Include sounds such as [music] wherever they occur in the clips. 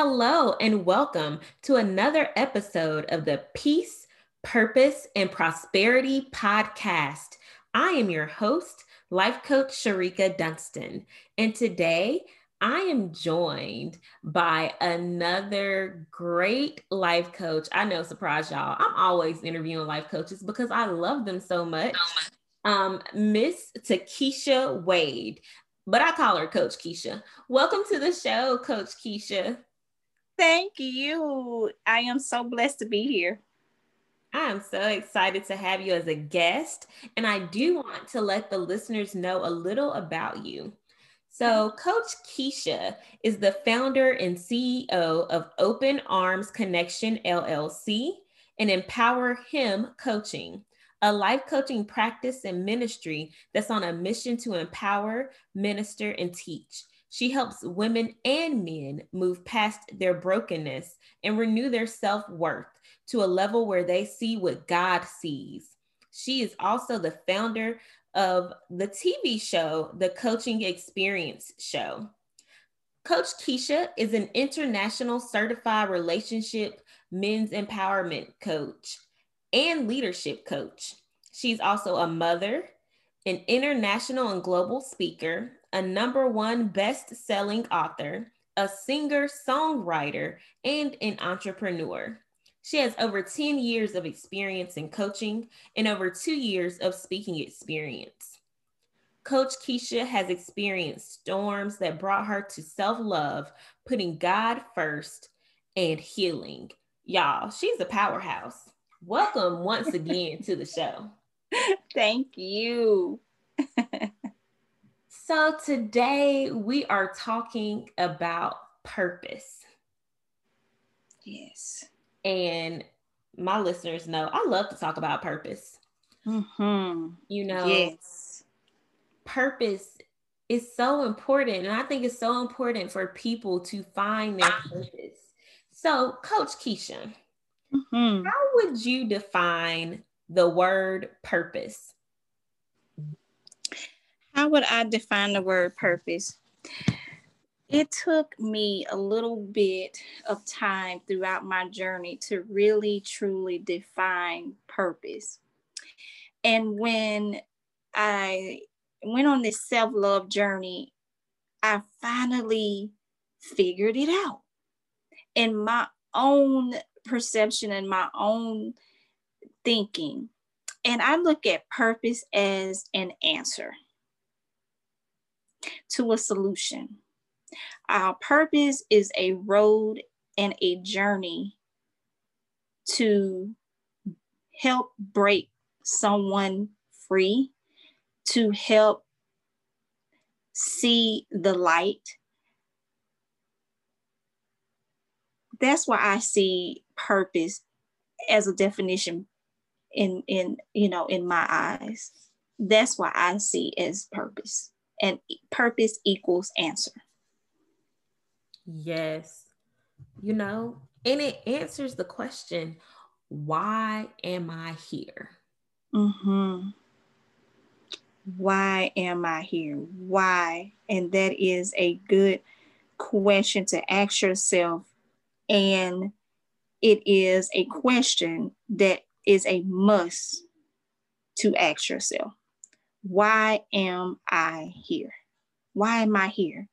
Hello, and welcome to another episode of the Peace, Purpose, and Prosperity podcast. I am your host, Life Coach Shereka Dunston, and today I am joined by another great life coach. I know, surprise y'all. I'm always interviewing life coaches because I love them so much. Um, Miss TeKeisha Wade, but I call her Coach Keisha. Welcome to the show, Coach Keisha. Thank you. I am so blessed to be here. I am so excited to have you as a guest, and I do want to let the listeners know a little about you. So, Coach Keisha is the founder and CEO of Open Arms Connection LLC and Empower Him Coaching, a life coaching practice and ministry that's on a mission to empower, minister, and teach. She helps women and men move past their brokenness and renew their self worth to a level where they see what God sees. She is also the founder of the TV show, The Coaching Xperience Show. Coach Keisha is an international certified relationship men's empowerment coach and leadership coach. She's also a mother, an international and global speaker, a number one best selling author, a singer songwriter, and an entrepreneur. She has over 10 years of experience in coaching and over two years of speaking experience. Coach Keisha has experienced storms that brought her to self love, putting God first, and healing. Y'all, she's a powerhouse. Welcome once again to the show. [laughs] Thank you. [laughs] so, today we are talking about purpose. Yes. And my listeners know I love to talk about purpose. Mm-hmm. You know, yes. purpose is so important. And I think it's so important for people to find their purpose. So, Coach Keisha, mm-hmm. how would you define the word purpose? How would I define the word purpose? It took me a little bit of time throughout my journey to really truly define purpose. And when I went on this self love journey, I finally figured it out in my own perception and my own thinking. And I look at purpose as an answer to a solution. Our purpose is a road and a journey to help break someone free, to help see the light. That's why I see purpose as a definition in in you know in my eyes. That's why I see as purpose. And purpose equals answer. Yes. You know, and it answers the question why am I here? Mm-hmm. Why am I here? Why? And that is a good question to ask yourself. And it is a question that is a must to ask yourself. Why am I here? Why am I here?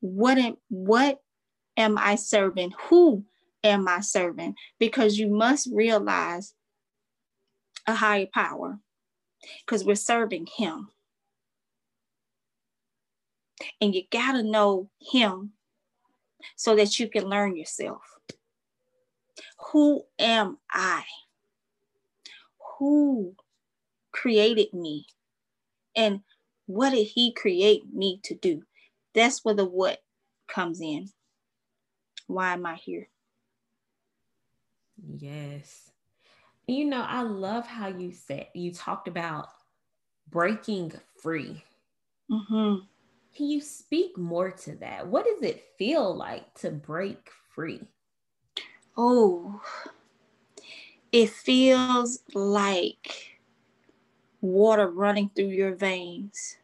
What am, what am I serving? Who am I serving? Because you must realize a higher power because we're serving Him. And you got to know Him so that you can learn yourself. Who am I? Who created me? And what did He create me to do? That's where the what comes in. Why am I here? Yes. You know, I love how you said you talked about breaking free. Mm-hmm. Can you speak more to that? What does it feel like to break free? Oh, it feels like water running through your veins.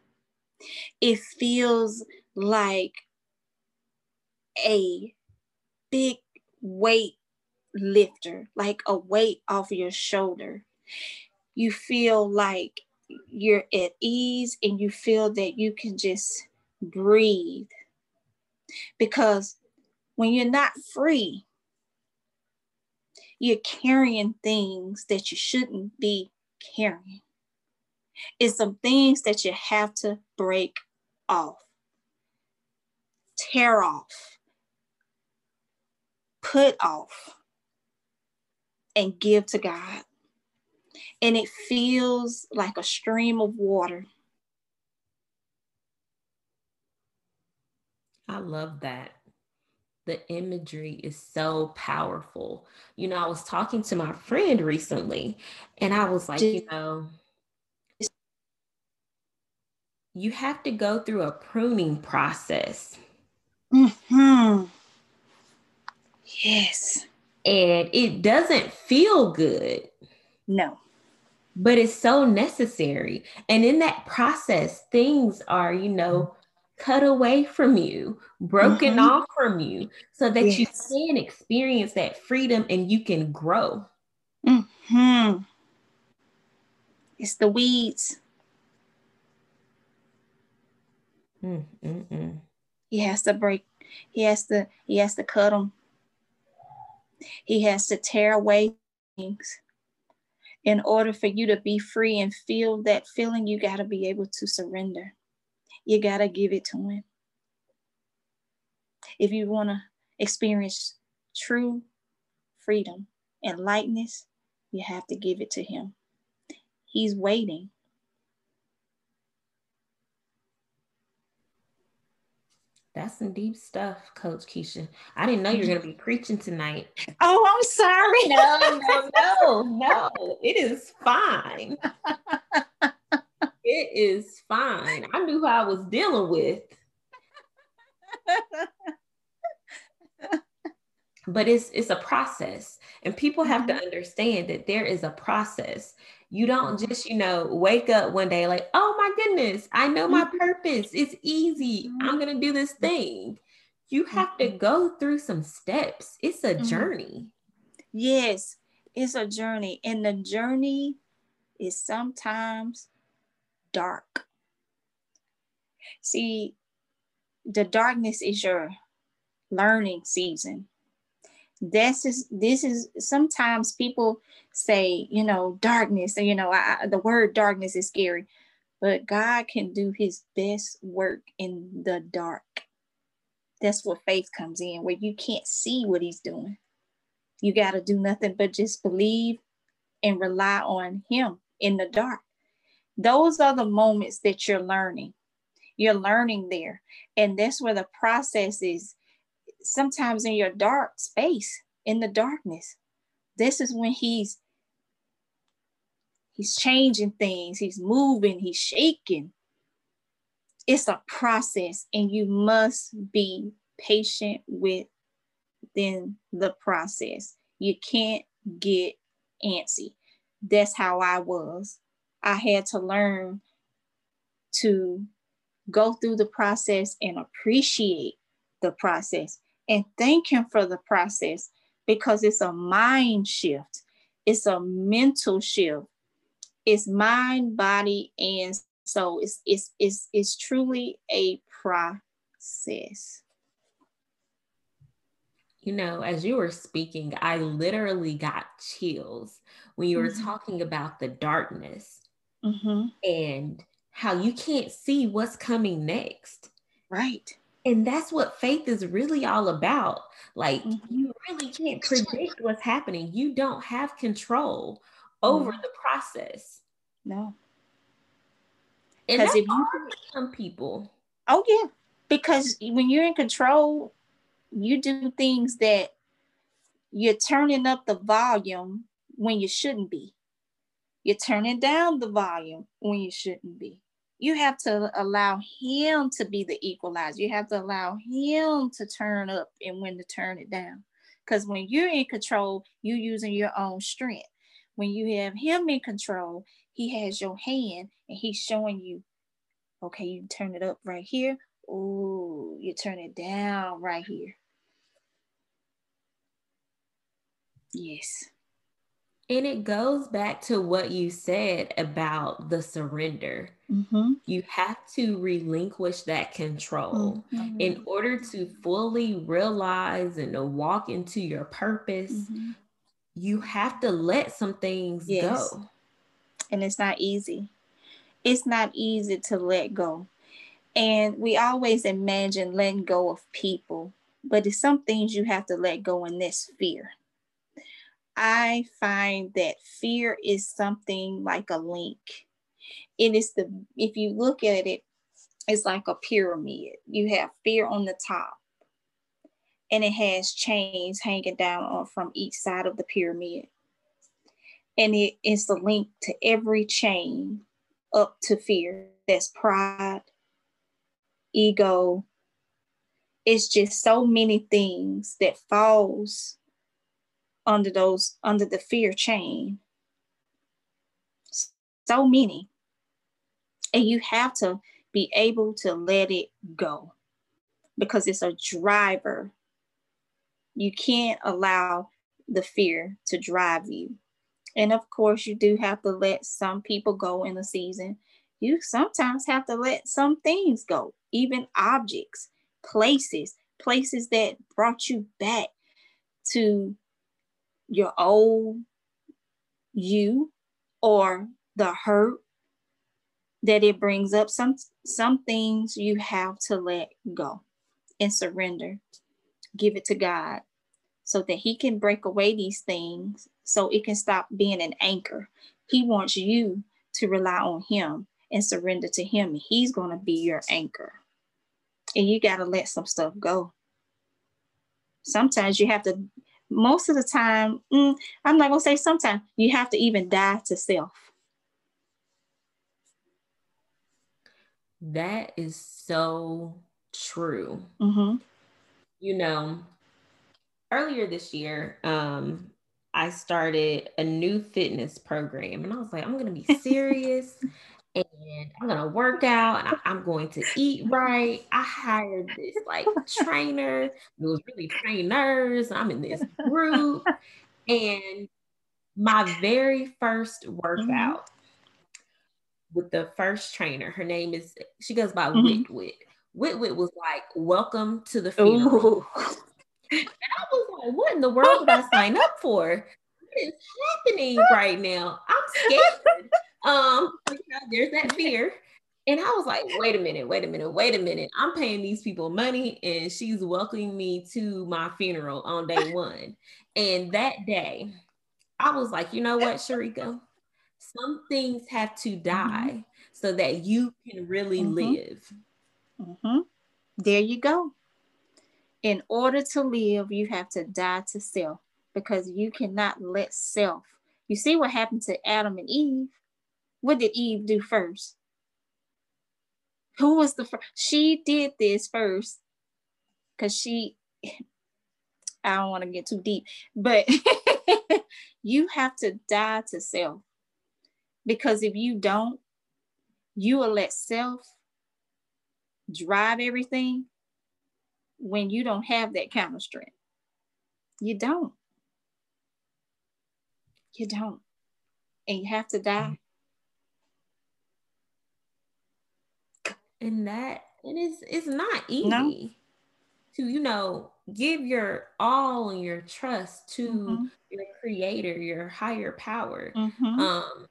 It feels like a big weight lifter, like a weight off your shoulder. You feel like you're at ease and you feel that you can just breathe. Because when you're not free, you're carrying things that you shouldn't be carrying. It's some things that you have to break off, tear off, put off, and give to God. And it feels like a stream of water. I love that the imagery is so powerful. You know, I was talking to my friend recently and I was like, you know, you have to go through a pruning process. Mm-hmm. Yes. And it doesn't feel good. No. But it's so necessary. And in that process, things are, you know, cut away from you, broken mm-hmm. off from you, so that yes. you can experience that freedom and you can grow. Mm-hmm. It's the weeds. Mm-mm-mm. He has to break. He has to. He has to cut them. He has to tear away things. In order for you to be free and feel that feeling, you got to be able to surrender you got to give it to Him. If you want to experience true freedom and lightness, you have to give it to Him. He's waiting. That's some deep stuff, Coach Keisha. I didn't know you were going to be [laughs] preaching tonight. Oh, I'm sorry. No, no, no, no. It is fine. It is fine. I knew who I was dealing with. but it's it's a process and people have mm-hmm. to understand that there is a process you don't mm-hmm. just you know wake up one day like oh my goodness i know my mm-hmm. purpose it's easy mm-hmm. i'm gonna do this thing you have to mm-hmm. go through some steps it's a mm-hmm. journey yes it's a journey and the journey is sometimes dark. See, the darkness is your learning season. This is this is sometimes people say, you know, darkness, you know, I, the word darkness is scary, but God can do his best work in the dark. That's where faith comes in, where you can't see what he's doing. You got to do nothing but just believe and rely on him in the dark. Those are the moments that you're learning. You're learning there. And that's where the process is sometimes in your dark space, in the darkness. This is when he's he's changing things, he's moving, he's shaking. It's a process, and you must be patient with then the process. You can't get antsy. That's how I was. I had to learn to go through the process and appreciate the process and thank Him for the process because it's a mind shift, it's a mental shift, it's mind, body, and soul. It's, it's, it's, it's truly a process. You know, as you were speaking, I literally got chills when you were mm-hmm. talking about the darkness mm-hmm. and how you can't see what's coming next. Right. And that's what faith is really all about. Like, mm-hmm. you really can't predict what's happening, you don't have control over mm-hmm. the process. No. Because if you some people. Oh, yeah. Because when you're in control, you do things that you're turning up the volume when you shouldn't be. You're turning down the volume when you shouldn't be. You have to allow him to be the equalizer. You have to allow him to turn up and when to turn it down. Because when you're in control, you're using your own strength. When you have him in control, he has your hand and he's showing you, okay, you turn it up right here. Oh, you turn it down right here. Yes. And it goes back to what you said about the surrender. Mm-hmm. You have to relinquish that control Mhm. in order to fully realize and to walk into your purpose. Mhm. You have to let some things Yes. go. And it's not easy. It's not easy to let go. And we always imagine letting go of people, but it's some things you have to let go, and that's fear. I find that fear is something like a link. It is the, if you look at it, it's like a pyramid. You have fear on the top, and it has chains hanging down on, from each side of the pyramid. And it is the link to every chain up to fear. That's pride, ego. It's just so many things that falls under those under the fear chain. So many. And you have to be able to let it go because it's a driver. You can't allow the fear to drive you. And of course you do have to let some people go in the season. You sometimes have to let some things go even objects places places that brought you back to your old you or the hurt that it brings up some some things you have to let go and surrender. Give it to god so that he can break away these things so it can stop being an anchor. He wants you to rely on him and surrender to him he's going to be your anchor. And you got to let some stuff go. Sometimes you have to most of the time, mm, I'm not gonna say sometimes you have to even die to self. That is so true. Mm-hmm. You know, earlier this year, um, I started a new fitness program, and I was like, I'm gonna be [laughs] serious. And I'm gonna work out and I, am going to eat right. I hired this like trainer. It was really trainers. I'm in this group. And my very first workout mm-hmm. with the first trainer, her name is she goes by mm-hmm. Wit Wit. Wit Wit was like, Welcome to the funeral. [laughs] and I was like, What in the world did I sign up for? What is happening right now? I'm scared. Um, there's that fear. And I was like, wait a minute, wait a minute, wait a minute. I'm paying these people money and she's welcoming me to my funeral on day [laughs] one. And that day, I was like, you know what, Shereka? Some things have to mm-hmm. die mm-hmm. so that you can really mm-hmm. live. Mm-hmm. There you go. In order to live, you have to die to self because you cannot let self. You see what happened to Adam and Eve? What did Eve do first? Who was the first? She did this first because she, I don't want to get too deep, but [laughs] you have to die to self. Because if you don't, you will let self drive everything when you don't have that kind of strength. You don't. You don't. And you have to die. And that and it is it's not easy no. to you know give your all and your trust to mm-hmm. your creator your higher power mm-hmm. um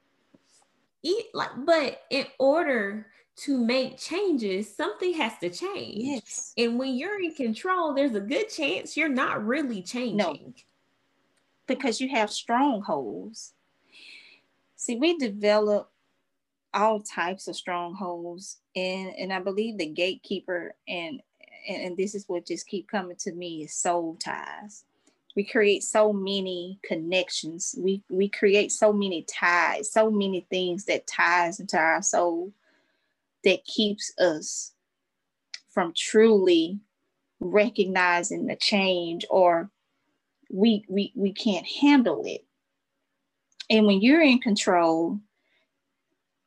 eat like but in order to make changes something has to change yes and when you're in control there's a good chance you're not really changing no. because you have strongholds see we develop all types of strongholds and and i believe the gatekeeper and and, this is what just keep coming to me is soul ties. We create so many connections. We we create so many ties so many things that ties into our soul that keeps us from truly recognizing the change or we we we can't handle it. And when you're in control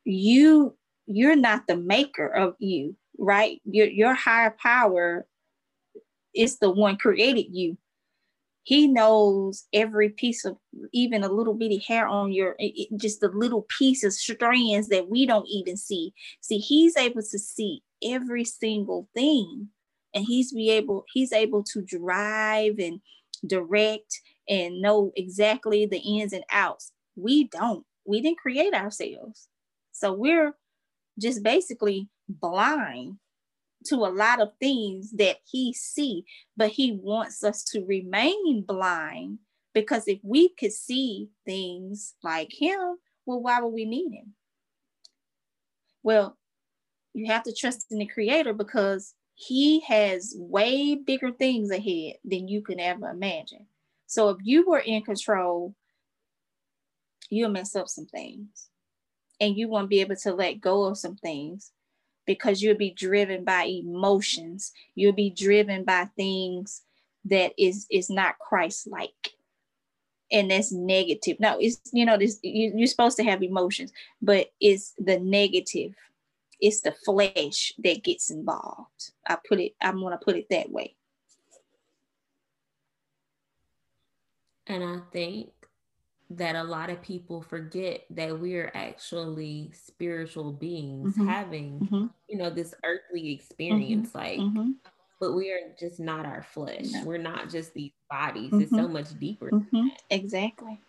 you you're not the maker of you right your, your higher power is the one created you He knows every piece of even a little bitty hair on your it, just the little pieces, strands that we don't even see. See, he's able to see every single thing. And he's be able, he's able to drive and direct and know exactly the ins and outs. We don't. We didn't create ourselves. So we're just basically blind to a lot of things that he see but he wants us to remain blind because if we could see things like him well why would we need him? Well you have to trust in the creator because he has way bigger things ahead than you can ever imagine. So if you were in control you'll mess up some things and you won't be able to let go of some things because you'll be driven by emotions. You'll be driven by things that is is not christ-like. And that's negative. Now it's you know this you, you're supposed to have emotions but it's the negative. It's the flesh that gets involved. I put it i'm going to put it that way. And i think that a lot of people forget that we're actually spiritual beings mm-hmm. having mm-hmm. you know this earthly experience mm-hmm. like mm-hmm. but we are just not our flesh no. we're not just these bodies it's so mm-hmm. much deeper mm-hmm. exactly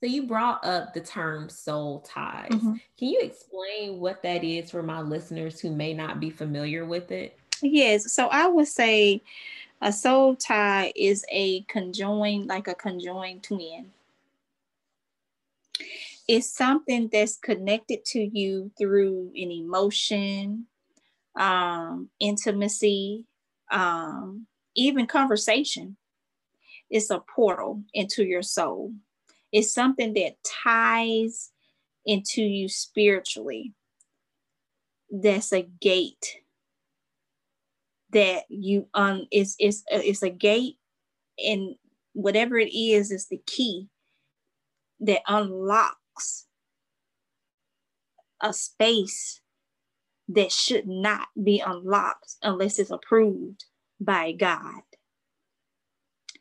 so you brought up the term soul ties can you explain what that is for my listeners who may not be familiar with it yes so i would say a soul tie is a conjoined, like a conjoined twin. It's something that's connected to you through an emotion, um, intimacy, um, even conversation. It's a portal into your soul. It's something that ties into you spiritually. That's a gate that you um is is it's a gate and whatever it is is the key that unlocks a space that should not be unlocked unless it's approved by God.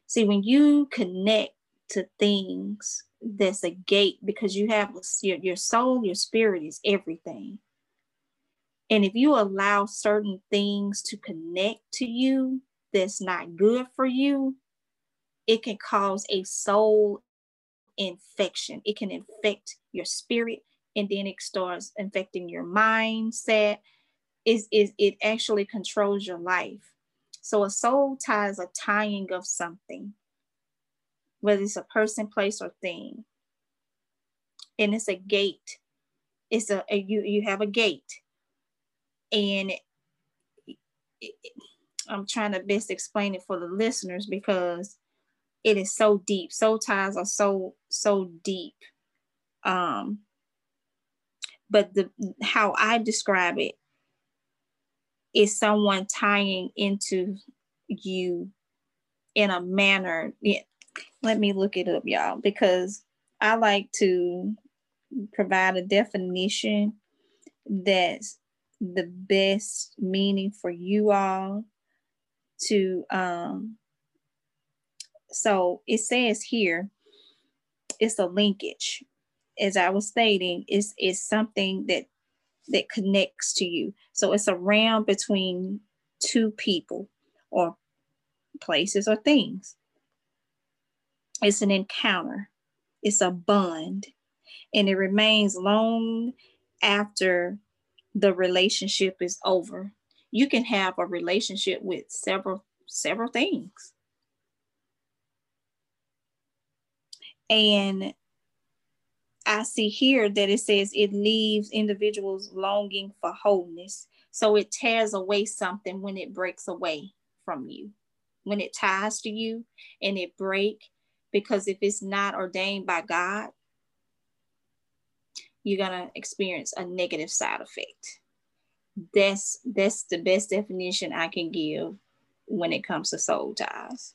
See, when you connect to things, that's a gate because you have your, your soul, your spirit is everything. And if you allow certain things to connect to you that's not good for you, it can cause a soul infection. It can infect your spirit and then it starts infecting your mindset. Is is it actually controls your life. So a soul tie is a tying of something, whether it's a person, place, or thing. And it's a gate. It's a, a you you have a gate and I'm trying to best explain it for the listeners because it is so deep. Soul ties are so so deep. Um, but the how I describe it is someone tying into you in a manner. Yeah, let me look it up, y'all, because I like to provide a definition that's the best meaning for you all to um so it says here it's a linkage. As i was stating is is something that that connects to you. So it's a round between two people or places or things. It's an encounter. It's a bond. And it remains long after the relationship is over. You can have a relationship with several several things. And I see here that it says it leaves individuals longing for wholeness. So it tears away something when it breaks away from you. When it ties to you and it break because if it's not ordained by God, you're gonna experience a negative side effect. That's that's the best definition I can give when it comes to soul ties.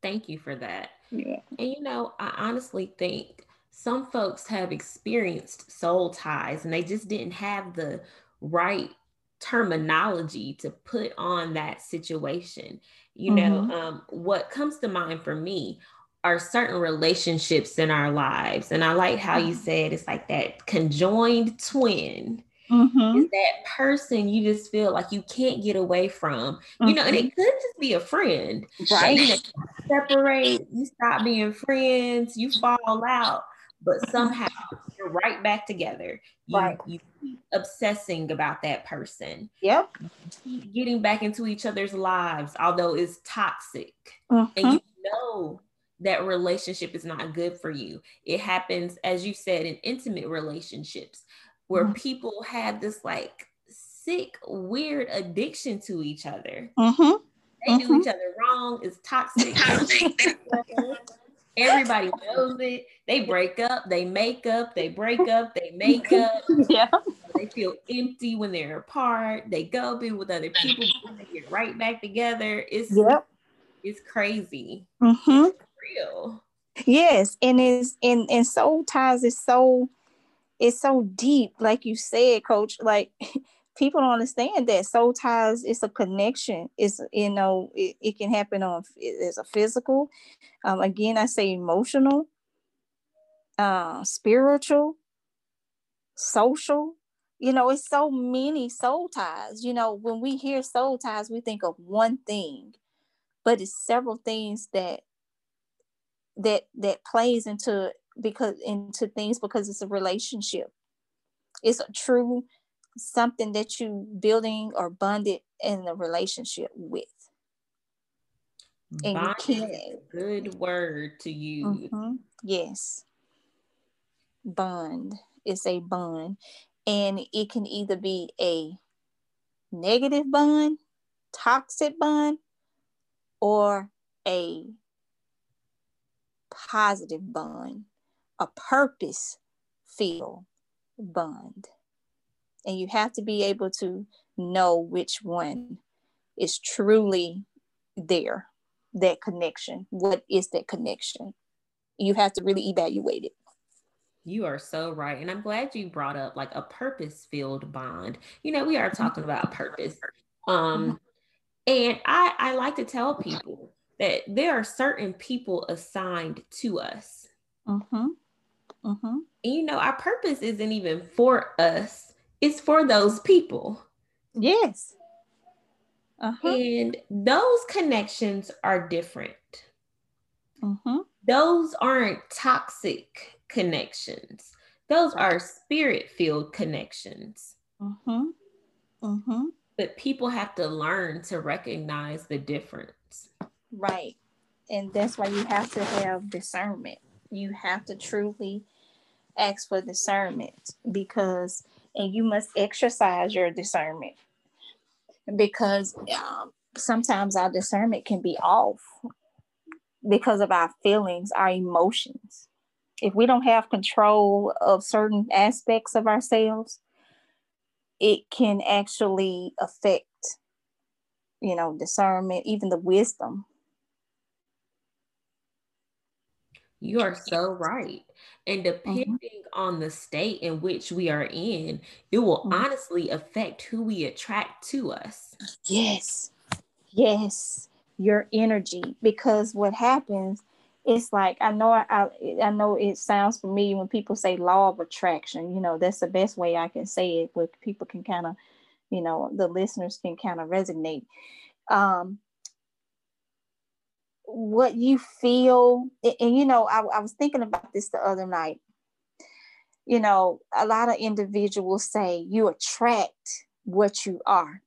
Thank you for that. Yeah. And you know, I honestly think some folks have experienced soul ties and they just didn't have the right terminology to put on that situation. You know, mm-hmm. um, what comes to mind for me are certain relationships in our lives. And I like how you mm-hmm. said it's like that conjoined twin. Mm-hmm. Is that person you just feel like you can't get away from, you mm-hmm. know, and it mm-hmm. could just be a friend, right? You know, separate, you stop being friends, you fall out, but somehow you're right back together. You, right. you keep obsessing about that person. Yep. Keep getting back into each other's lives, although it's toxic. And you mm-hmm. know that relationship is not good for you. It happens, as you said, in intimate relationships where mm-hmm. people have this like sick, weird addiction to each other. Mm-hmm. They mm-hmm. do each other wrong. It's toxic. [laughs] [laughs] Everybody knows it. They break up, they make up, they break up, they make up. [laughs] yeah. They feel empty when they're apart. They go be with other people, they get right back together. It's yep. it's crazy. Mm-hmm. It's real. Yes, and it's and and soul ties is so it's so deep, like you said, coach. Like [laughs] people don't understand that soul ties is a connection. It's you know, it, it can happen on as a physical. Um, again, I say emotional, uh, spiritual, social. You know, it's so many soul ties. You know, when we hear soul ties, we think of one thing, but it's several things that that that plays into because into things because it's a relationship. It's a true something that you building or bonded in a relationship with. And Bond you can. good word to you mm-hmm. yes. Bond. Is a bond. And it can either be a negative bond toxic bond or a positive bond, a purpose filled bond. And you have to be able to know which one is truly there, that connection. What is that connection? You have to really evaluate it. You are so right. And I'm glad you brought up like a purpose filled bond. You know, we are talking about purpose. Um, and I, I like to tell people that there are certain people assigned to us. Mm-hmm. Mm-hmm. And you know, our purpose isn't even for us, it's for those people. Yes. Uh-huh. And those connections are different. Mm-hmm. Those aren't toxic connections, those are spirit filled connections. Mm-hmm. Mm-hmm. But people have to learn to recognize the difference. Right. And that's why you have to have discernment. You have to truly ask for discernment because, and you must exercise your discernment because um, sometimes our discernment can be off because of our feelings, our emotions. If we don't have control of certain aspects of ourselves, it can actually affect, you know, discernment, even the wisdom You are so right. And mm-hmm. depending mm-hmm. on the state in which we are in, it will mm-hmm. honestly affect who we attract to us. Yes. Yes. Your energy. Because what happens, it's like I know I I know it sounds familiar when people say law of attraction. You know, that's the best way I can say it where people can kind of, you know, the listeners can kind of resonate. Um, what you feel and, and you know I, I was thinking about this the other night. You know a lot of individuals say you attract what you are.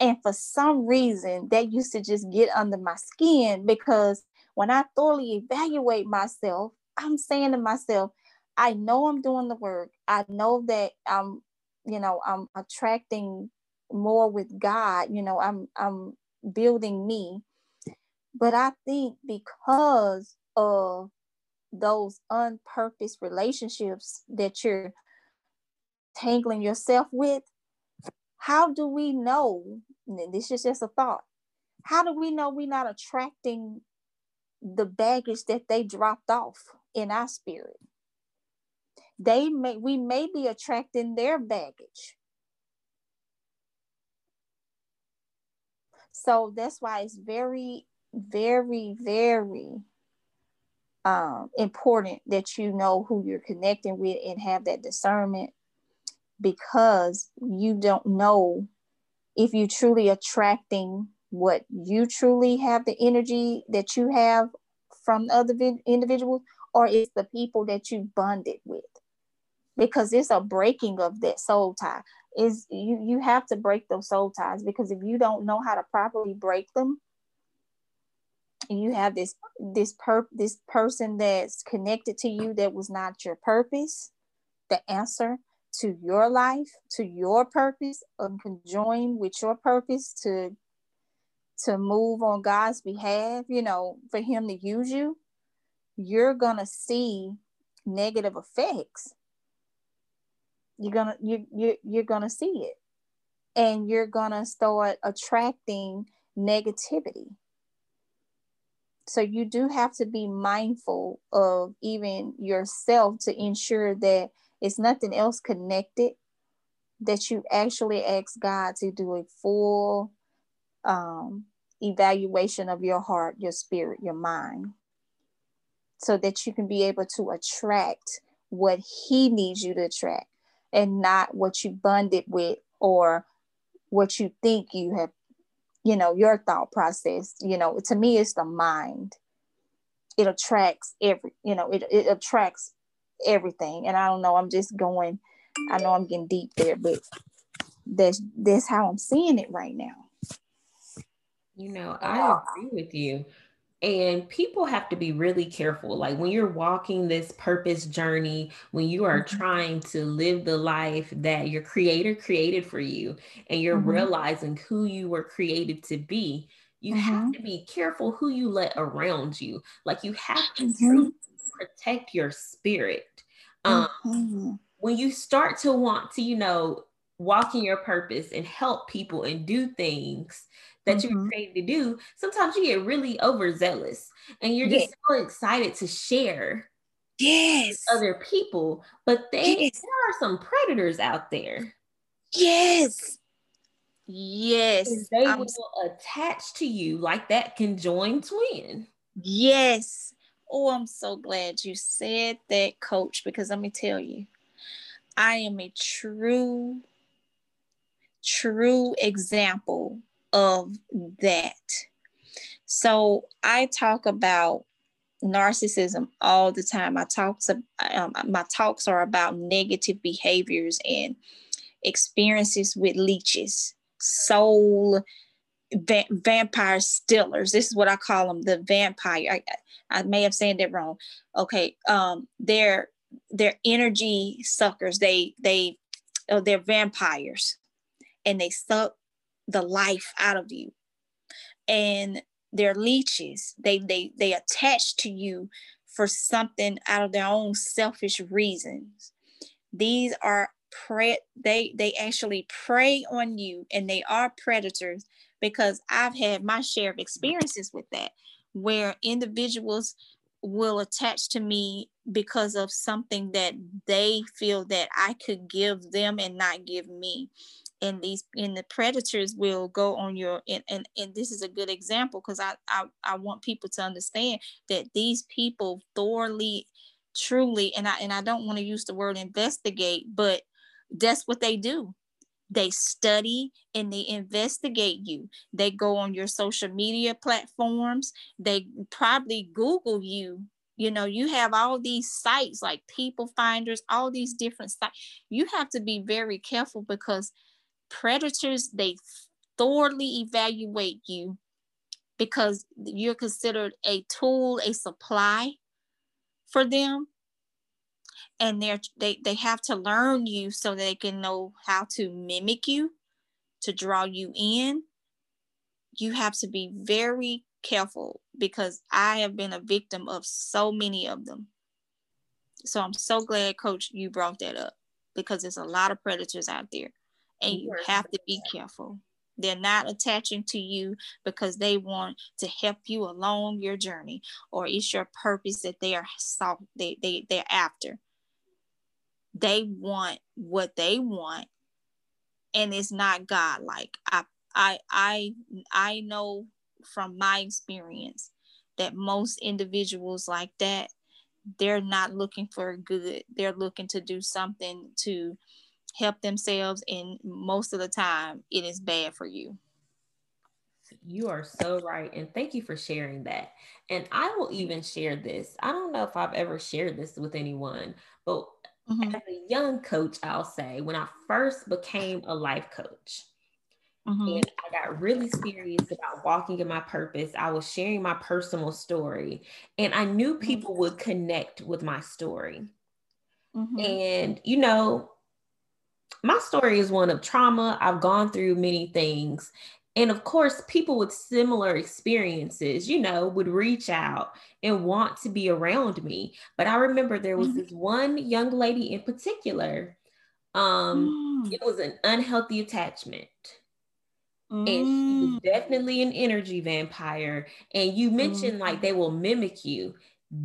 And for some reason that used to just get under my skin because when i thoroughly evaluate myself i'm saying to myself i know i'm doing the work. I know that i'm you know i'm attracting more with god. You know i'm i'm building me but I think because of those unpurposed relationships that you're tangling yourself with, how do we know? This is just a thought. How do we know we're not attracting the baggage that they dropped off in our spirit? They may we may be attracting their baggage. So that's why it's very, very, very um, important that you know who you're connecting with and have that discernment because you don't know if you truly attracting what you truly have the energy that you have from other individuals or it's the people that you bonded with. Because it's a breaking of that soul tie. Is you you have to break those soul ties because if you don't know how to properly break them and you have this this per this person that's connected to you that was not your purpose the answer to your life to your purpose and conjoin with your purpose to to move on god's behalf you know for him to use you you're gonna see negative effects. You're gonna you you you're gonna see it. And you're gonna start attracting negativity so you do have to be mindful of even yourself to ensure that it's nothing else connected that you actually ask god to do a full um, evaluation of your heart your spirit your mind so that you can be able to attract what he needs you to attract and not what you bonded with or what you think you have you know your thought process you know to me it's the mind. It attracts every you know it, it attracts everything. And i don't know i'm just going i know i'm getting deep there but that's that's how i'm seeing it right now. You know i agree with you and people have to be really careful. Like when you're walking this purpose journey, when you are mm-hmm. trying to live the life that your creator created for you, and you're mm-hmm. realizing who you were created to be, you mm-hmm. have to be careful who you let around you. Like you have to mm-hmm. protect your spirit. Um, mm-hmm. when you start to want to, you know, walk in your purpose and help people and do things that mm-hmm. you're created to do, sometimes you get really overzealous and you're just so excited to share yes. other people but they yes. there are some predators out there. Yes. Yes. And they I'm, will attach to you like that conjoined twin. Yes. Oh i'm so glad you said that coach because let me tell you i am a true true example of that. So I talk about narcissism all the time. I talks um, my talks are about negative behaviors and experiences with leeches, soul va- vampire stealers. This is what I call them, the vampire. I, I may have said that wrong. Okay, um, they're they're energy suckers. They they oh, they're vampires, and they suck the life out of you. And they're leeches they they they attach to you for something out of their own selfish reasons. These are pre they they actually prey on you and they are predators because i've had my share of experiences with that where individuals will attach to me because of something that they feel that i could give them and not give me. And these and the predators will go on your and and, and this is a good example because I, I i want people to understand that these people thoroughly truly and i and i don't want to use the word investigate but that's what they do they study and they investigate you. They go on your social media platforms. They probably google you. You know you have all these sites like people finders all these different sites. You have to be very careful because predators they thoroughly evaluate you because you're considered a tool a supply for them and they're they, they have to learn you so they can know how to mimic you to draw you in you have to be very careful because i have been a victim of so many of them so i'm so glad coach you brought that up because there's a lot of predators out there and you have to be careful. They're not attaching to you because they want to help you along your journey or it's your purpose that they are sought, they, they, they're after. They want what they want and it's not God. Like. I, I I I know from my experience that most individuals like that they're not looking for good. They're looking to do something to help themselves and most of the time it is bad for you. You are so right and thank you for sharing that. And i will even share this. I don't know if i've ever shared this with anyone but mm-hmm. as a young coach i'll say when i first became a life coach Mm-hmm. And I got really serious about walking in my purpose. I was sharing my personal story, and I knew mm-hmm. people would connect with my story. Mm-hmm. And, you know, my story is one of trauma. I've gone through many things. And of course, people with similar experiences, you know, would reach out and want to be around me. But I remember there was mm-hmm. this one young lady in particular. Um, mm. It was an unhealthy attachment. Mm. And she was mm. definitely an energy vampire. And you mentioned mm. like they will mimic you.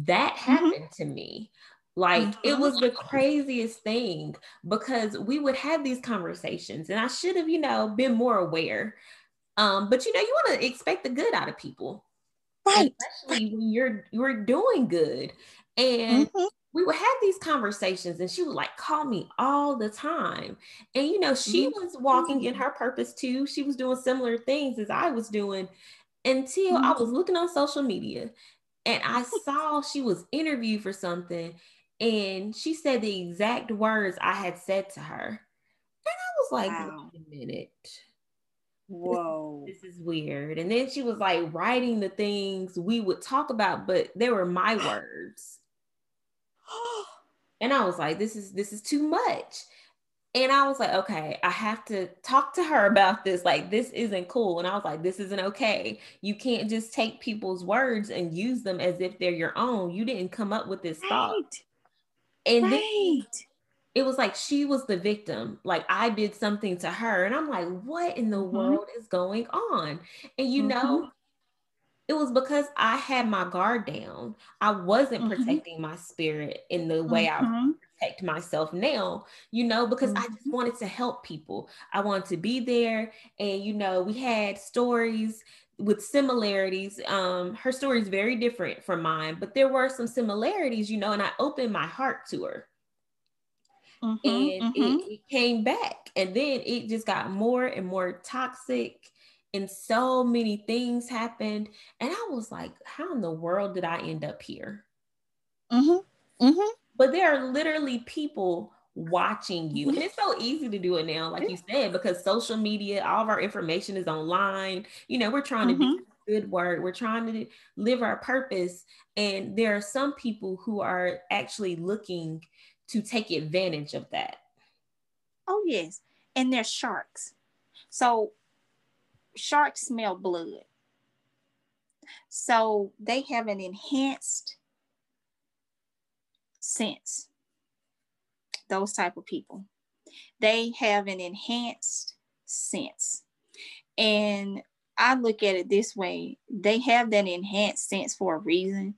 That mm-hmm. happened mm-hmm. to me. Like mm-hmm. it was the craziest thing because we would have these conversations and I should have, you know, been more aware. Um, but you know, you want to expect the good out of people. Right. Especially when you're you're doing good. And mm-hmm we would have these conversations and she would like call me all the time. And you know, she mm-hmm. was walking in her purpose too. She was doing similar things as I was doing until mm-hmm. I was looking on social media and I [laughs] saw she was interviewed for something and she said the exact words I had said to her. And I was like, wow. wait a minute. Whoa. This, this, is weird. And then she was like writing the things we would talk about, but they were my words. [gasps] and I was like, this is this is too much. And I was like, okay, I have to talk to her about this. Like, this isn't cool. And I was like, this isn't okay. You can't just take people's words and use them as if they're your own. You didn't come up with this right. thought. And right. then it was like she was the victim. Like I did something to her. And I'm like, what in the mm-hmm. world is going on? And you mm-hmm. know, it was because I had my guard down. I wasn't mm-hmm. protecting my spirit in the way mm-hmm. I protect myself now, you know, because mm-hmm. I just mm-hmm. wanted to help people. I wanted to be there. And, you know, we had stories with similarities. Um, her story is very different from mine, but there were some similarities, you know, and I opened my heart to her. Mm-hmm, and it, mm-hmm. it came back. And then it just got more and more toxic and so many things happened and i was like how in the world did i end up here mm-hmm. Mm-hmm. but there are literally people watching you and it's so easy to do it now like you said because social media all of our information is online you know we're trying mm-hmm. to do good work we're trying to live our purpose and there are some people who are actually looking to take advantage of that oh yes and they're sharks so sharks smell blood. So they have an enhanced sense. Those type of people. They have an enhanced sense. And I look at it this way they have that enhanced sense for a reason.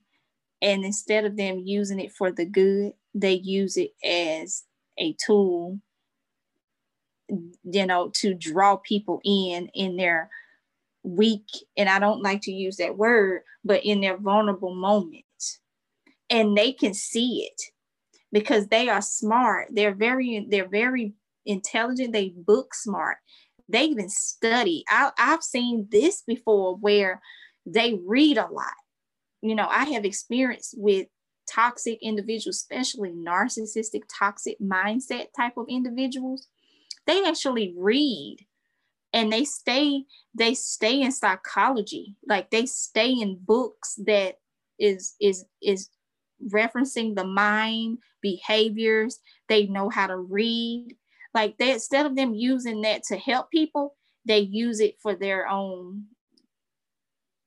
And instead of them using it for the good, they use it as a tool you know, to draw people in in their weak, and I don't like to use that word, but in their vulnerable moments. And they can see it because they are smart. They're very, they're very intelligent. They book smart. They even study. I, I've seen this before where they read a lot. You know, I have experience with toxic individuals, especially narcissistic, toxic mindset type of individuals they actually read and they stay they stay in psychology. Like they stay in books that is is is referencing the mind behaviors. They know how to read. Like they instead of them using that to help people they use it for their own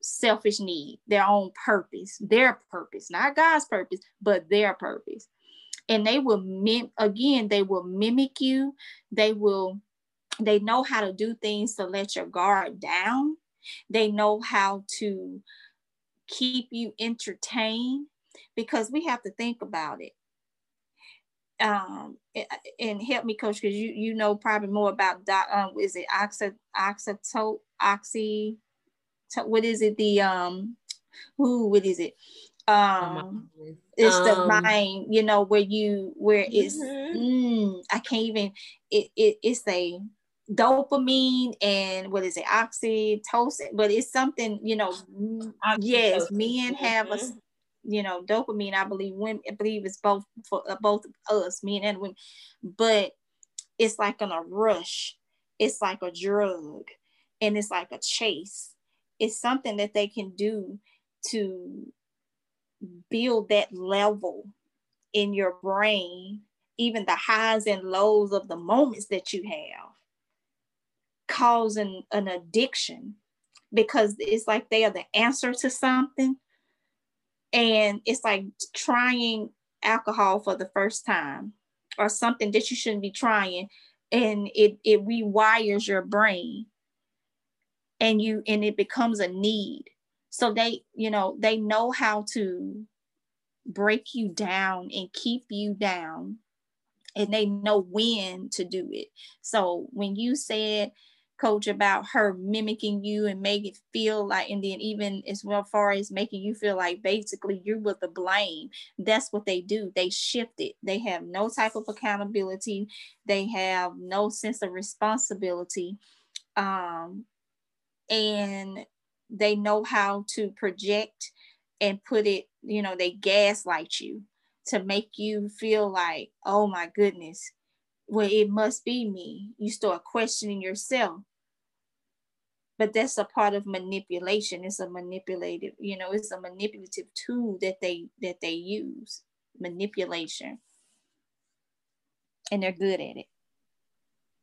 selfish need their own purpose their purpose not god's purpose but their purpose. And they will mim- again they will mimic you. They will they know how to do things to let your guard down. They know how to keep you entertained because we have to think about it. Um and help me coach because you you know probably more about um is it oxy oxyto oxy what is it the um who what is it um it's um, the mind you know where you where it's mm-hmm. mm, i can't even it, it it's a dopamine and what is it oxytocin but it's something you know oxytocin. yes men have mm-hmm. a you know dopamine i believe women i believe it's both for uh, both us men and women but it's like in a rush it's like a drug and it's like a chase it's something that they can do to build that level in your brain even the highs and lows of the moments that you have causing an addiction. Because it's like they are the answer to something. And it's like trying alcohol for the first time or something that you shouldn't be trying. And it it rewires your brain and you and it becomes a need. So they you know they know how to break you down and keep you down and they know when to do it. So when you said coach about her mimicking you and make it feel like and then even as well far as making you feel like basically you're with the blame that's what they do. They shift it. They have no type of accountability. They have no sense of responsibility. Um, and they know how to project and put it you know they gaslight you to make you feel like oh my goodness well, it must be me. You start questioning yourself. But that's a part of manipulation. It's a manipulative, you know, it's a manipulative tool that they that they use. Manipulation. And they're good at it.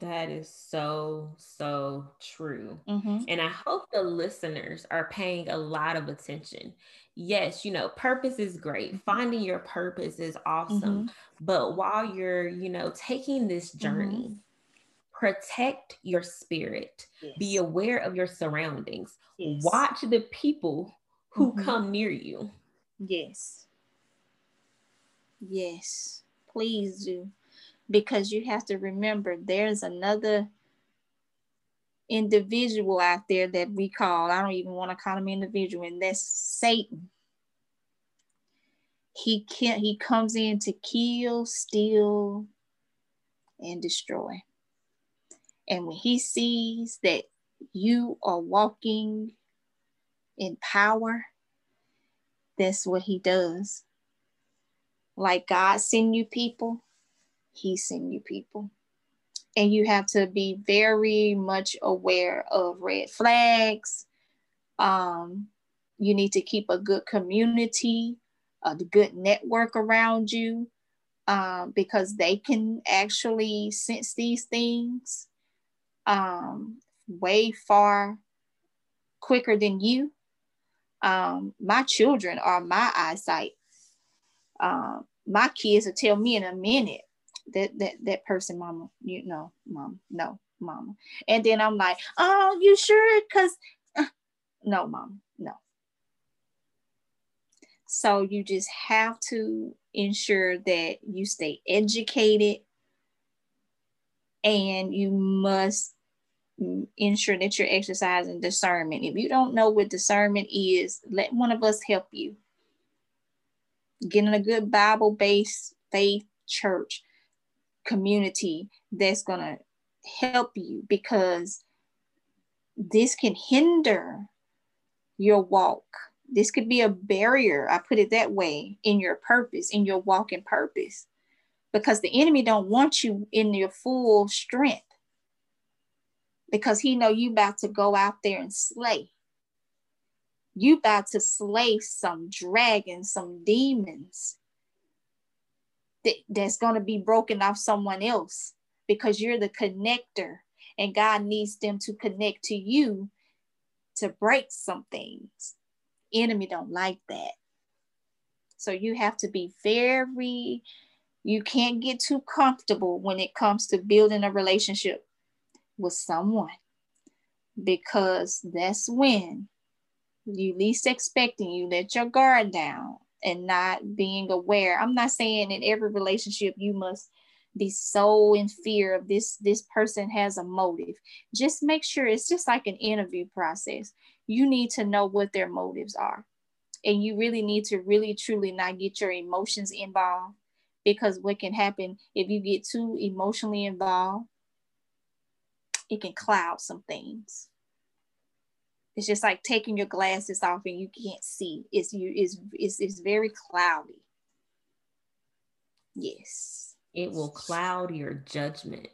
That is so, so true. Mm-hmm. And I hope the listeners are paying a lot of attention. Yes, you know, purpose is great. Mm-hmm. Finding your purpose is awesome. Mm-hmm. But while you're, you know, taking this mm-hmm. journey, mm-hmm. protect your spirit, yes. be aware of your surroundings, yes. watch the people who mm-hmm. come near you. Yes. Yes. Please do because you have to remember there's another individual out there that we call, I don't even want to call him individual, and that's Satan. He can he comes in to kill, steal, and destroy. And when he sees that you are walking in power, that's what he does. Like God send you people, he send you people. And you have to be very much aware of red flags. Um, you need to keep a good community, a good network around you, um, because they can actually sense these things um, way far quicker than you. Um, my children are my eyesight. Um, my kids will tell me in a minute that that that person mama you know mom no mama. And then i'm like oh you sure? Because uh, no mom no. So you just have to ensure that you stay educated and you must ensure that you're exercising discernment. If you don't know what discernment is let one of us help you. Get in a good bible-based faith church community that's going to help you because this can hinder your walk. This could be a barrier, I put it that way, in your purpose, in your walk in purpose. Because the enemy don't want you in your full strength. Because he know you about to go out there and slay. You about to slay some dragons, some demons that, that's going to be broken off someone else because you're the connector and God needs them to connect to you to break some things. Enemy don't like that. So you have to be very you can't get too comfortable when it comes to building a relationship with someone because that's when you least expecting you let your guard down and not being aware. I'm not saying in every relationship you must be so in fear of this this person has a motive. Just make sure it's just like an interview process. You need to know what their motives are. And you really need to really truly not get your emotions involved because what can happen if you get too emotionally involved, it can cloud some things. It's just like taking your glasses off and you can't see. It's you is it's, it's very cloudy. Yes. It will cloud your judgment.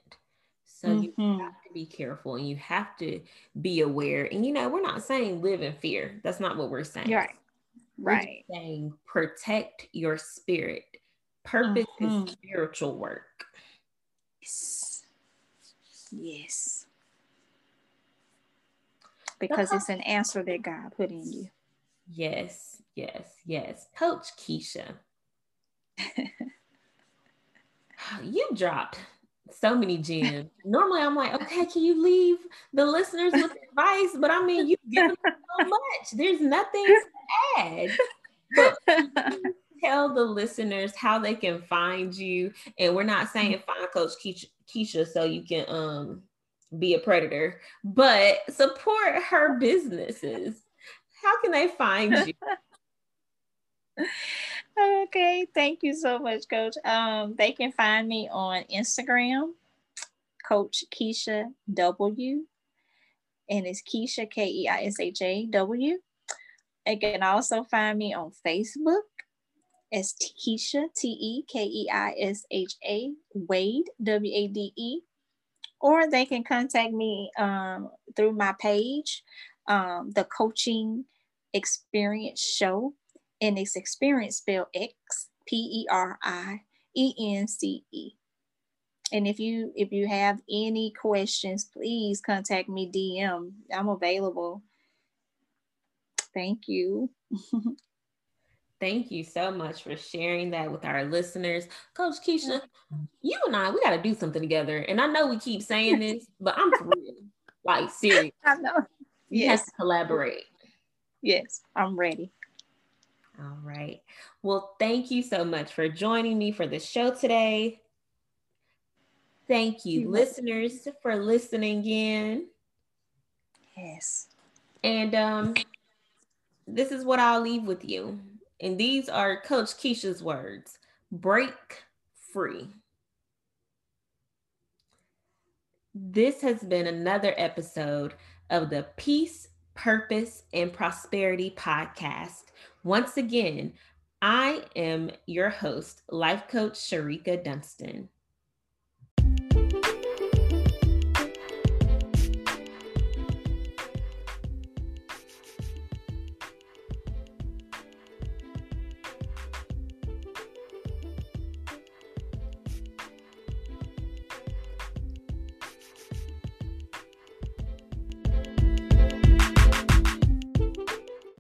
So mm-hmm. you have to be careful and you have to be aware. And you know, we're not saying live in fear. That's not what we're saying. Right. Right. We're saying protect your spirit. Purpose mm-hmm. is spiritual work. Yes. Yes because it's an answer that God put in you. Yes, yes, yes. Coach Keisha, [laughs] you dropped so many gems. Normally, I'm like, okay, can you leave the listeners with advice? But I mean, you've given so [laughs] much. There's nothing to add. But [laughs] tell the listeners how they can find you. And we're not saying find Coach Keisha, Keisha so you can um be a predator, but support her businesses. How can they find you? [laughs] okay, thank you so much, Coach. Um, they can find me on Instagram, Coach Keisha W, and it's Keisha K E I S H A W. They can also find me on Facebook as Keisha T E K E I S H A Wade W A D E or they can contact me um, through my page, um, the Coaching Xperience Show, and it's experience spelled X P E R I E N C E. And if you if you have any questions, please contact me DM. I'm available. Thank you. [laughs] Thank you so much for sharing that with our listeners. Coach Keisha, you and I, we got to do something together. And I know we keep saying [laughs] this, but I'm real. Like, serious. [laughs] I know. Yes. collaborate. Yes, I'm ready. All right. Well, thank you so much for joining me for the show today. Thank you, you listeners, for listening in. Yes. And um, this is what I'll leave with you. And these are Coach Keisha's words break free. This has been another episode of the Peace, Purpose, and Prosperity podcast. Once again, I am your host, Life Coach Shereka Dunston.